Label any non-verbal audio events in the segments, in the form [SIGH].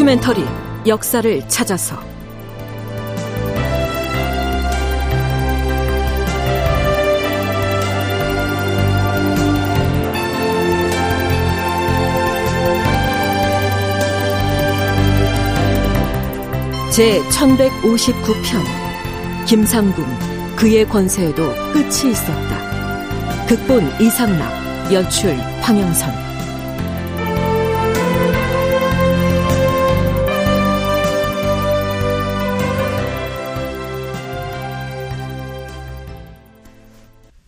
다큐멘터리 역사를 찾아서 제 1159편 김상궁 그의 권세에도 끝이 있었다. 극본 이상락 연출 황영선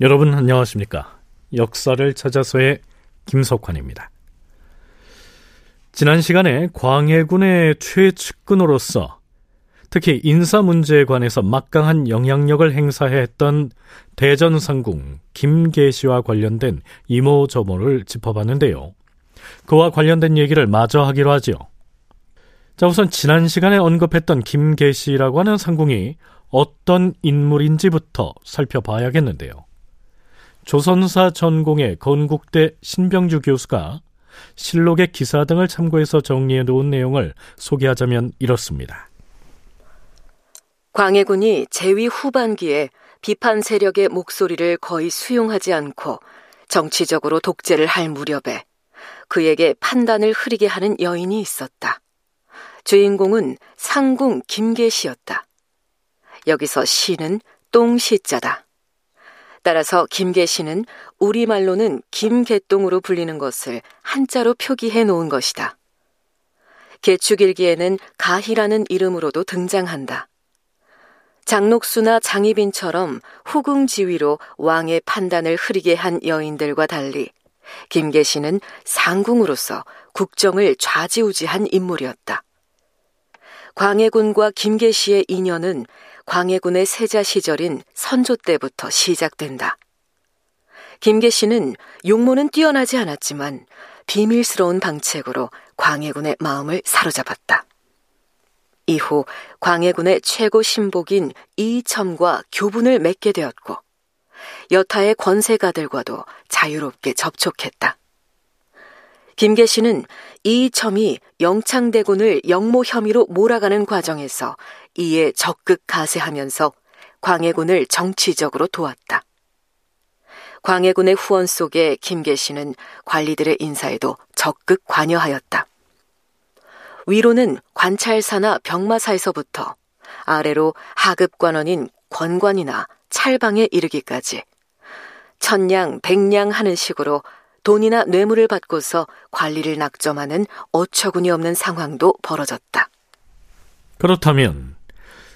여러분 안녕하십니까? 역사를 찾아서의 김석환입니다. 지난 시간에 광해군의 최측근으로서 특히 인사 문제에 관해서 막강한 영향력을 행사했던 대전 상궁 김계시와 관련된 이모저모를 짚어봤는데요. 그와 관련된 얘기를 마저 하기로 하지요. 자, 우선 지난 시간에 언급했던 김계시라고 하는 상궁이 어떤 인물인지부터 살펴봐야겠는데요. 조선사 전공의 건국대 신병주 교수가 실록의 기사 등을 참고해서 정리해 놓은 내용을 소개하자면 이렇습니다. 광해군이 재위 후반기에 비판 세력의 목소리를 거의 수용하지 않고 정치적으로 독재를 할 무렵에 그에게 판단을 흐리게 하는 여인이 있었다. 주인공은 상궁 김계시였다. 여기서 시는 똥시자다. 따라서 김계시는 우리말로는 김계똥으로 불리는 것을 한자로 표기해 놓은 것이다. 개축일기에는 가희라는 이름으로도 등장한다. 장록수나 장희빈처럼 후궁지위로 왕의 판단을 흐리게 한 여인들과 달리 김계시는 상궁으로서 국정을 좌지우지한 인물이었다. 광해군과 김계시의 인연은 광해군의 세자 시절인 선조 때부터 시작된다. 김계시는 용모는 뛰어나지 않았지만 비밀스러운 방책으로 광해군의 마음을 사로잡았다. 이후 광해군의 최고 신복인 이첨과 교분을 맺게 되었고 여타의 권세가들과도 자유롭게 접촉했다. 김계시는 이 첨이 영창대군을 영모 혐의로 몰아가는 과정에서 이에 적극 가세하면서 광해군을 정치적으로 도왔다. 광해군의 후원 속에 김계시는 관리들의 인사에도 적극 관여하였다. 위로는 관찰사나 병마사에서부터 아래로 하급 관원인 권관이나 찰방에 이르기까지 천냥, 백냥 하는 식으로 돈이나 뇌물을 받고서 관리를 낙점하는 어처구니 없는 상황도 벌어졌다. 그렇다면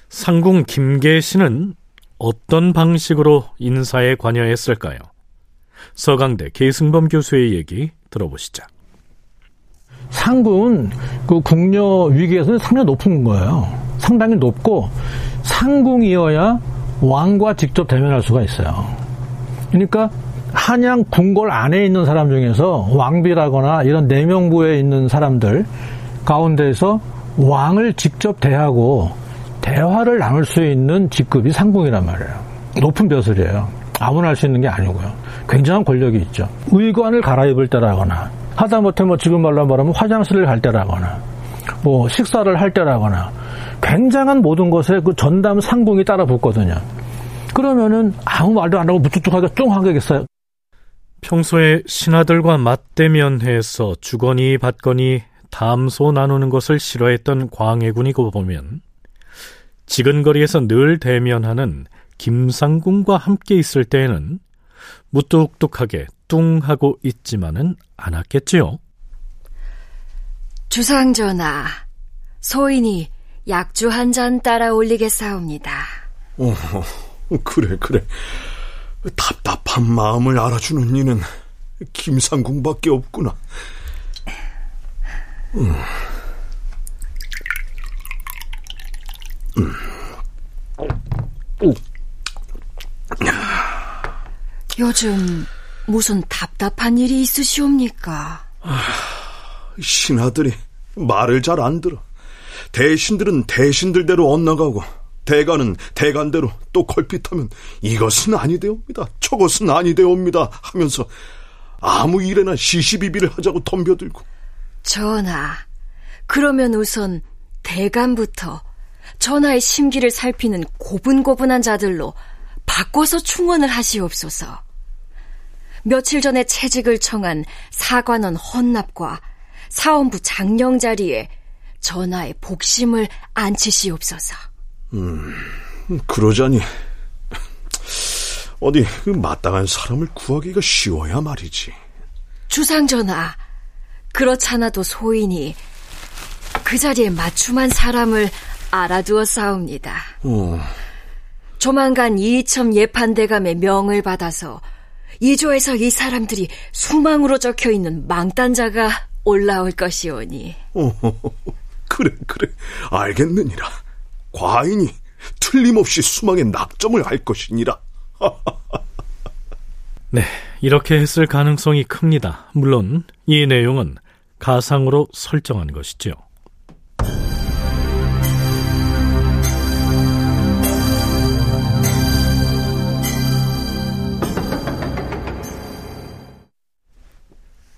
상궁 김계시는 어떤 방식으로 인사에 관여했을까요? 서강대 계승범 교수의 얘기 들어보시죠. 상궁은 그 국녀 위기에서는 상당히 높은 거예요. 상당히 높고 상궁이어야 왕과 직접 대면할 수가 있어요. 그러니까 한양 궁궐 안에 있는 사람 중에서 왕비라거나 이런 내명부에 있는 사람들 가운데서 왕을 직접 대하고 대화를 나눌 수 있는 직급이 상궁이란 말이에요. 높은 벼슬이에요. 아무나 할 수 있는 게 아니고요. 굉장한 권력이 있죠. 의관을 갈아입을 때라거나 하다못해 뭐 지금 말로 말하면 화장실을 갈 때라거나 뭐 식사를 할 때라거나 굉장한 모든 것에 그 전담 상궁이 따라 붙거든요. 그러면은 아무 말도 안 하고 무뚝뚝하게 쫑 하겠어요. 평소에 신하들과 맞대면해서 주거니 받거니 담소 나누는 것을 싫어했던 광해군이고 보면 지근거리에서 늘 대면하는 김상궁과 함께 있을 때에는 무뚝뚝하게 뚱하고 있지만은 않았겠지요. 주상 전하, 소인이 약주 한 잔 따라 올리겠사옵니다. 어, 그래, 그래. 답답한 마음을 알아주는 이는 김상궁밖에 없구나. 음. 음. 요즘 무슨 답답한 일이 있으시옵니까? 아, 신하들이 말을 잘 안 들어. 대신들은 대신들대로 엇나가고 대가는 대간대로 또 걸핏하면 이것은 아니되옵니다. 저것은 아니되옵니다. 하면서 아무 일에나 시시비비를 하자고 덤벼들고. 전하, 그러면 우선 대감부터 전하의 심기를 살피는 고분고분한 자들로 바꿔서 충원을 하시옵소서. 며칠 전에 채직을 청한 사관원 헌납과 사원부 장령 자리에 전하의 복심을 안치시옵소서. 음, 그러자니 어디 그 마땅한 사람을 구하기가 쉬워야 말이지. 주상전하, 그렇잖아도 소인이 그 자리에 맞춤한 사람을 알아두었사옵니다. 어. 조만간 이첨 예판대감의 명을 받아서 이조에서 이 사람들이 수망으로 적혀 있는 망단자가 올라올 것이오니. 어, 그래, 그래. 알겠느니라. 과인이 틀림없이 수망에 낙점을 할 것이니라. [LAUGHS] 네, 이렇게 했을 가능성이 큽니다. 물론 이 내용은 가상으로 설정한 것이죠.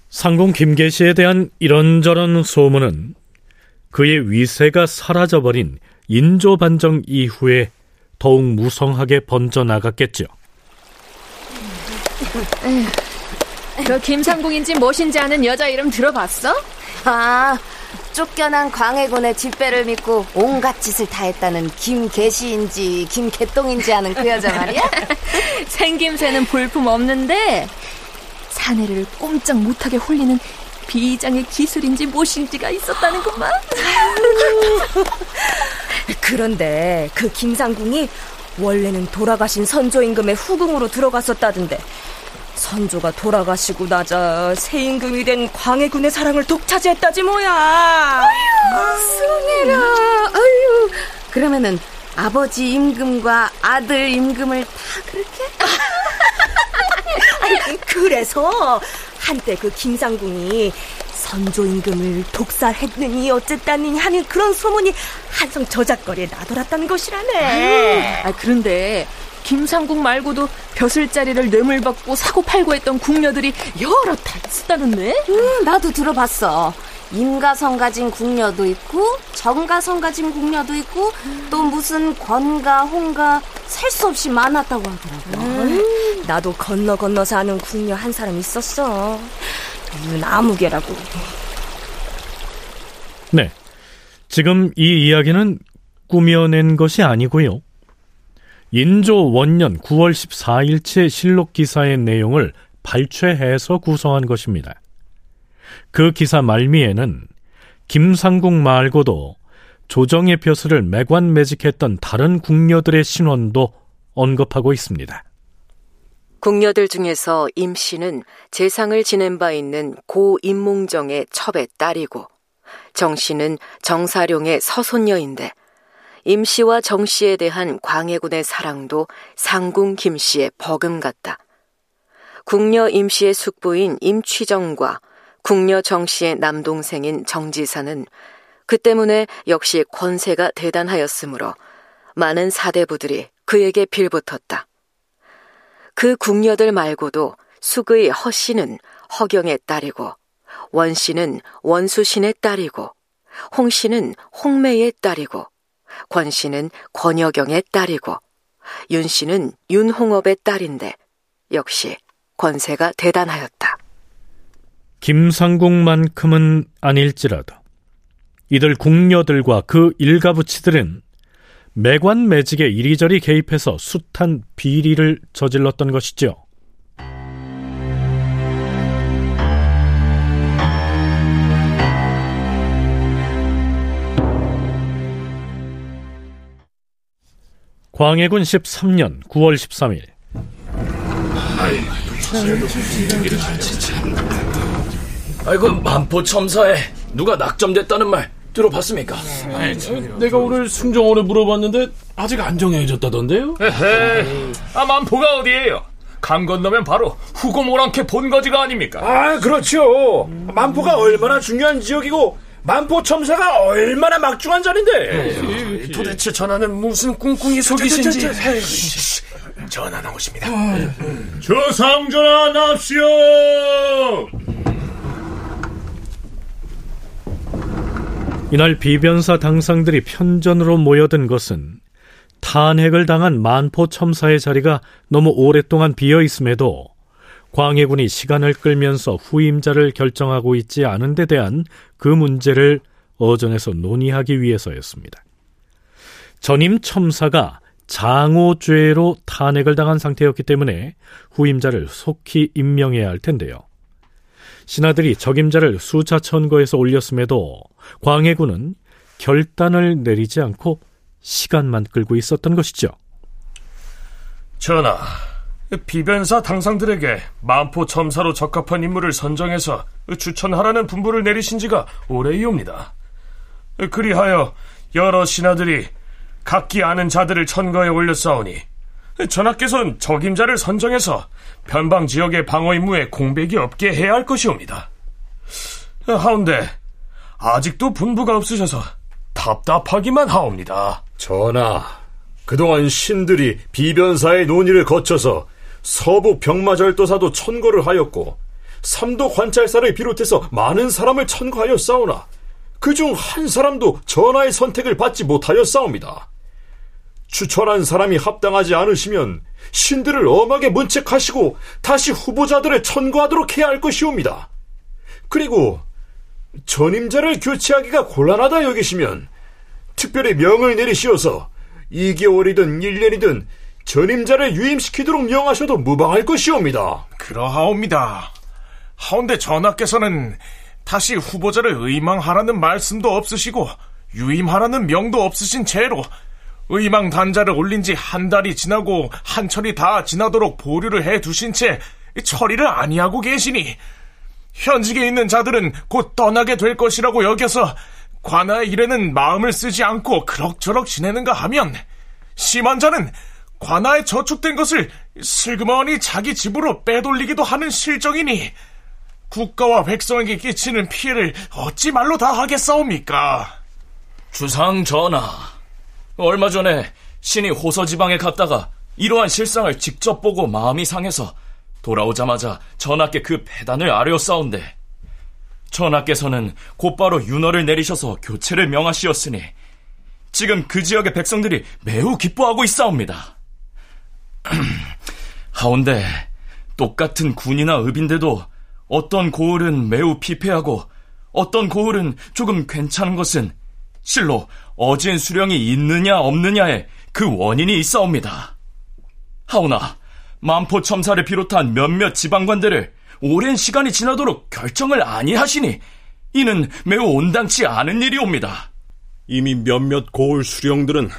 상공 김계시에 대한 이런저런 소문은 그의 위세가 사라져버린 인조 반정 이후에 더욱 무성하게 번져 나갔겠죠. 그 김상궁인지 무엇인지 아는 여자 이름 들어봤어? 아, 쫓겨난 광해군의 뒷배를 믿고 온갖 짓을 다 했다는 김계시인지 김개똥인지 아는 그 여자 말이야? [LAUGHS] 생김새는 볼품 없는데 사내를 꼼짝 못하게 홀리는 비장의 기술인지 무엇인지가 있었다는것만 [LAUGHS] 그런데 그 김상궁이 원래는 돌아가신 선조 임금의 후궁으로 들어갔었다던데 선조가 돌아가시고 나자 새 임금이 된 광해군의 사랑을 독차지했다지 뭐야. 아유, 수해라. 아유. 그러면은 아버지 임금과 아들 임금을 다 그렇게? [LAUGHS] 그래서 한때 그 김상궁이 선조 임금을 독살했느니 어쨌다니 하는 그런 소문이 한성 저작거리에 나돌았다는 것이라네. 아, 그런데 김상궁 말고도 벼슬자리를 뇌물받고 사고 팔고 했던 궁녀들이 여러 다 있었다는데? 음, 나도 들어봤어. 임가성 가진 궁녀도 있고 정가성 가진 궁녀도 있고 또 무슨 권가 홍가 셀수 없이 많았다고 하더라고. 음. 나도 건너 건너 사는 궁녀 한 사람 있었어. 윤아무개라고. 네. 지금 이 이야기는 꾸며낸 것이 아니고요. 인조 원년 9월 14일치 실록 기사의 내용을 발췌해서 구성한 것입니다. 그 기사 말미에는 김상궁 말고도 조정의 벼슬을 매관매직했던 다른 궁녀들의 신원도 언급하고 있습니다. 궁녀들 중에서 임 씨는 재상을 지낸 바 있는 고 임몽정의 첩의 딸이고 정 씨는 정사룡의 서손녀인데 임 씨와 정 씨에 대한 광해군의 사랑도 상궁 김 씨의 버금 같다. 궁녀 임 씨의 숙부인 임취정과 궁녀 정 씨의 남동생인 정지사는 그 때문에 역시 권세가 대단하였으므로 많은 사대부들이 그에게 빌붙었다. 그 궁녀들 말고도 숙의 허씨는 허경의 딸이고 원씨는 원수신의 딸이고 홍씨는 홍매의 딸이고 권씨는 권여경의 딸이고 윤씨는 윤홍업의 딸인데 역시 권세가 대단하였다. 김상궁만큼은 아닐지라도 이들 궁녀들과 그 일가부치들은 매관 매직에 이리저리 개입해서 숱한 비리를 저질렀던 것이죠. 광해군 13년 9월 13일 아이고 만포 첨사에 누가 낙점됐다는 말 들어봤습니까? 내가 오늘 승정원에 물어봤는데 아직 안 정해졌다던데요? 아 만포가 어디예요? 강 건너면 바로 후고 모랑캐 본거지가 아닙니까? 아 그렇죠. 만포가 얼마나 중요한 지역이고 만포 첨사가 얼마나 막중한 자리인데. 도대체 전하는 무슨 꿍꿍이 속이신지. 전하 나오십니다. 저상전하 납시오. 이날 비변사 당상들이 편전으로 모여든 것은 탄핵을 당한 만포 첨사의 자리가 너무 오랫동안 비어 있음에도 광해군이 시간을 끌면서 후임자를 결정하고 있지 않은 데 대한 그 문제를 어전에서 논의하기 위해서였습니다. 전임 첨사가 장호죄로 탄핵을 당한 상태였기 때문에 후임자를 속히 임명해야 할 텐데요. 신하들이 적임자를 수차 천거해서 올렸음에도 광해군은 결단을 내리지 않고 시간만 끌고 있었던 것이죠. 전하, 비변사 당상들에게 만포 첨사로 적합한 인물을 선정해서 추천하라는 분부를 내리신 지가 오래이옵니다. 그리하여 여러 신하들이 각기 아는 자들을 천거에 올렸사오니 전하께서는 적임자를 선정해서 변방 지역의 방어 임무에 공백이 없게 해야 할 것이옵니다. 하운데 아직도 분부가 없으셔서 답답하기만 하옵니다. 전하, 그동안 신들이 비변사의 논의를 거쳐서 서부 병마절도사도 천거를 하였고 삼도 관찰사를 비롯해서 많은 사람을 천거하여 싸우나 그중 한 사람도 전하의 선택을 받지 못하여 싸웁니다. 추천한 사람이 합당하지 않으시면 신들을 엄하게 문책하시고 다시 후보자들을 천거하도록 해야 할 것이옵니다. 그리고 전임자를 교체하기가 곤란하다 여기시면 특별히 명을 내리시어서 2개월이든 1년이든 전임자를 유임시키도록 명하셔도 무방할 것이옵니다. 그러하옵니다. 하운데 전하께서는 다시 후보자를 의망하라는 말씀도 없으시고 유임하라는 명도 없으신 채로 의망 단자를 올린 지 한 달이 지나고 한철이 다 지나도록 보류를 해 두신 채 처리를 아니하고 계시니 현직에 있는 자들은 곧 떠나게 될 것이라고 여겨서 관아의 일에는 마음을 쓰지 않고 그럭저럭 지내는가 하면 심한 자는 관아에 저축된 것을 슬그머니 자기 집으로 빼돌리기도 하는 실정이니 국가와 백성에게 끼치는 피해를 어찌 말로 다 하겠사옵니까? 주상 전하, 얼마 전에 신이 호서 지방에 갔다가 이러한 실상을 직접 보고 마음이 상해서 돌아오자마자 전하께 그 배단을 아뢰었사온데 전하께서는 곧바로 윤허를 내리셔서 교체를 명하시었으니 지금 그 지역의 백성들이 매우 기뻐하고 있사옵니다. [CLEARS THROAT] 하운데 똑같은 군이나 읍인데도 어떤 고을은 매우 피폐하고 어떤 고을은 조금 괜찮은 것은 실로 어진 수령이 있느냐 없느냐에 그 원인이 있사옵니다. 하오나 만포 첨사를 비롯한 몇몇 지방관들을 오랜 시간이 지나도록 결정을 아니하시니 이는 매우 온당치 않은 일이옵니다. 이미 몇몇 고을 수령들은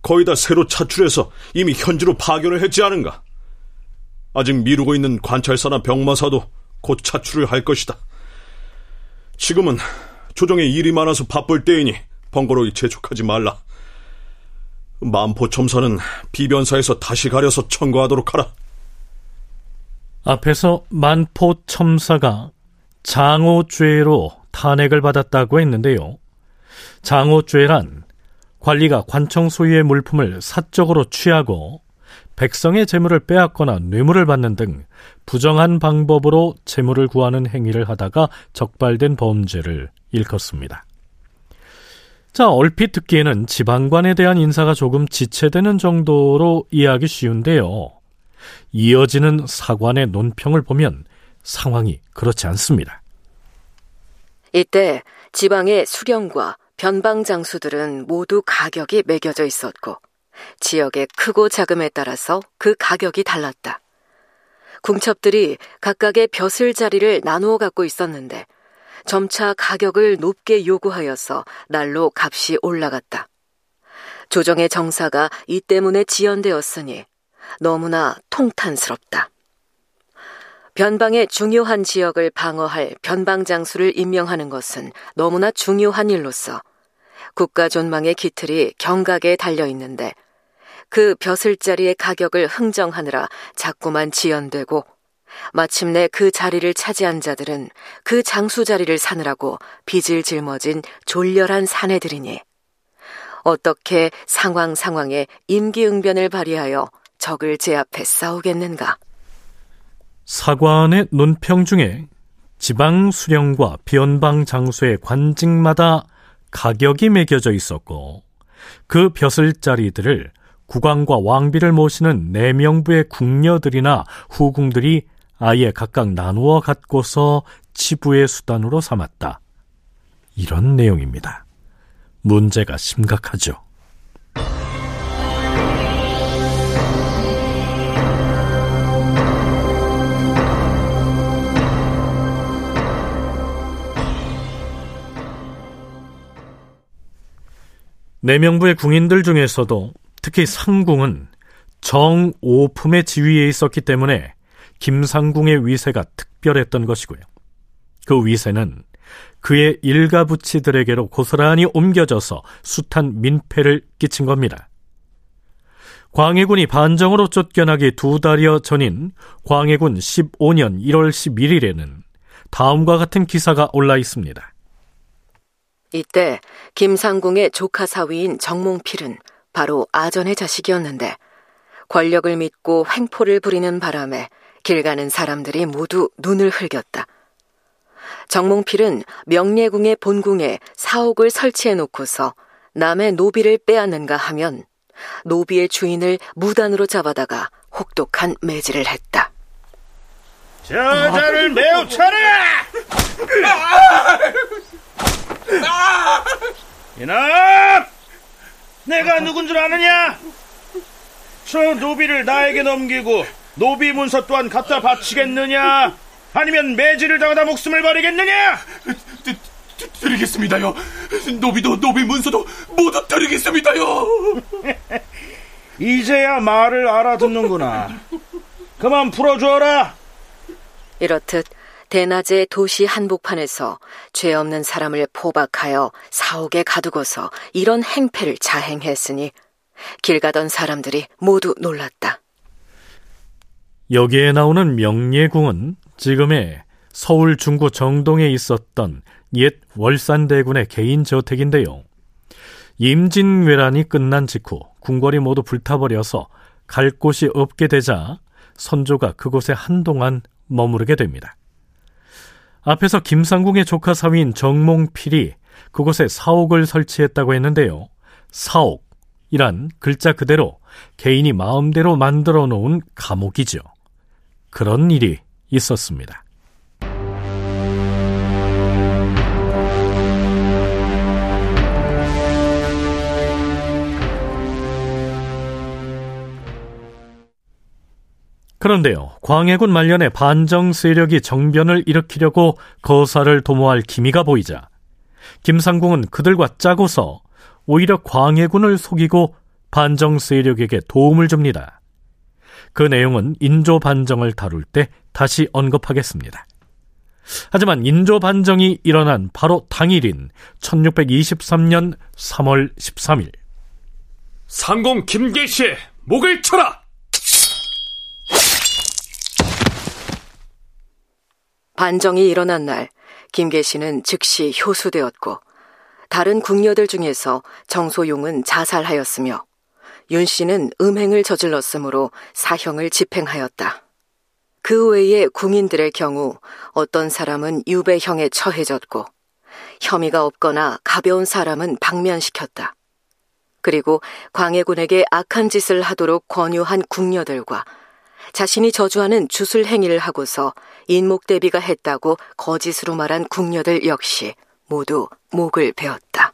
거의 다 새로 차출해서 이미 현지로 파견을 했지 않은가? 아직 미루고 있는 관찰사나 병마사도 곧 차출을 할 것이다. 지금은 조정에 일이 많아서 바쁠 때이니 번거로이 재촉하지 말라. 만포 첨사는 비변사에서 다시 가려서 청구하도록 하라. 앞에서 만포 첨사가 장호죄로 탄핵을 받았다고 했는데요. 장호죄란 관리가 관청 소유의 물품을 사적으로 취하고 백성의 재물을 빼앗거나 뇌물을 받는 등 부정한 방법으로 재물을 구하는 행위를 하다가 적발된 범죄를 일컫습니다. 자, 얼핏 듣기에는 지방관에 대한 인사가 조금 지체되는 정도로 이해하기 쉬운데요. 이어지는 사관의 논평을 보면 상황이 그렇지 않습니다. 이때 지방의 수령과 변방 장수들은 모두 가격이 매겨져 있었고 지역의 크고 작음에 따라서 그 가격이 달랐다. 궁첩들이 각각의 벼슬 자리를 나누어 갖고 있었는데 점차 가격을 높게 요구하여서 날로 값이 올라갔다. 조정의 정사가 이 때문에 지연되었으니 너무나 통탄스럽다. 변방의 중요한 지역을 방어할 변방 장수를 임명하는 것은 너무나 중요한 일로서 국가 존망의 기틀이 경각에 달려 있는데 그 벼슬자리의 가격을 흥정하느라 자꾸만 지연되고 마침내 그 자리를 차지한 자들은 그 장수 자리를 사느라고 빚을 짊어진 졸렬한 사내들이니 어떻게 상황 상황에 임기응변을 발휘하여 적을 제압해 싸우겠는가? 사관의 논평 중에 지방 수령과 변방 장수의 관직마다 가격이 매겨져 있었고 그 벼슬자리들을 국왕과 왕비를 모시는 내명부의 궁녀들이나 후궁들이 아예 각각 나누어 갖고서 치부의 수단으로 삼았다. 이런 내용입니다. 문제가 심각하죠. 내명부의 궁인들 중에서도 특히 상궁은 정오품의 지위에 있었기 때문에 김상궁의 위세가 특별했던 것이고요. 그 위세는 그의 일가부치들에게로 고스란히 옮겨져서 숱한 민폐를 끼친 겁니다. 광해군이 반정으로 쫓겨나기 두 달여 전인 광해군 15년 1월 11일에는 다음과 같은 기사가 올라 있습니다. 이때 김상궁의 조카 사위인 정몽필은 바로 아전의 자식이었는데 권력을 믿고 횡포를 부리는 바람에 길 가는 사람들이 모두 눈을 흘겼다. 정몽필은 명예궁의 본궁에 사옥을 설치해 놓고서 남의 노비를 빼앗는가 하면 노비의 주인을 무단으로 잡아다가 혹독한 매질을 했다. 저자를 매우 쳐라! 이놈! 내가 누군 줄 아느냐? 저 노비를 나에게 넘기고 노비 문서 또한 갖다 바치겠느냐? 아니면 매질을 당하다 목숨을 버리겠느냐? 드리겠습니다요. 노비도 노비 문서도 모두 드리겠습니다요. [LAUGHS] 이제야 말을 알아듣는구나. 그만 풀어주어라. 이렇듯 대낮에 도시 한복판에서 죄 없는 사람을 포박하여 사옥에 가두고서 이런 행패를 자행했으니 길 가던 사람들이 모두 놀랐다. 여기에 나오는 명예궁은 지금의 서울 중구 정동에 있었던 옛 월산대군의 개인 저택인데요. 임진왜란이 끝난 직후 궁궐이 모두 불타버려서 갈 곳이 없게 되자 선조가 그곳에 한동안 머무르게 됩니다. 앞에서 김상궁의 조카 사위인 정몽필이 그곳에 사옥을 설치했다고 했는데요. 사옥이란 글자 그대로 개인이 마음대로 만들어 놓은 감옥이죠. 그런 일이 있었습니다. 그런데요, 광해군 말년에 반정 세력이 정변을 일으키려고 거사를 도모할 기미가 보이자 김상궁은 그들과 짜고서 오히려 광해군을 속이고 반정 세력에게 도움을 줍니다. 그 내용은 인조 반정을 다룰 때 다시 언급하겠습니다. 하지만 인조 반정이 일어난 바로 당일인 1623년 3월 13일 상공 김계시의 목을 쳐라! 반정이 일어난 날 김계시는 즉시 효수되었고 다른 궁녀들 중에서 정소용은 자살하였으며 윤 씨는 음행을 저질렀으므로 사형을 집행하였다. 그 외에 궁인들의 경우 어떤 사람은 유배형에 처해졌고 혐의가 없거나 가벼운 사람은 방면시켰다. 그리고 광해군에게 악한 짓을 하도록 권유한 궁녀들과 자신이 저주하는 주술 행위를 하고서 인목대비가 했다고 거짓으로 말한 궁녀들 역시 모두 목을 베었다.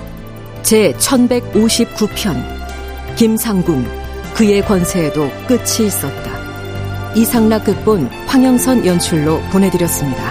제 1159편 김상궁 그의 권세에도 끝이 있었다. 이상락 극본 황영선 연출로 보내드렸습니다.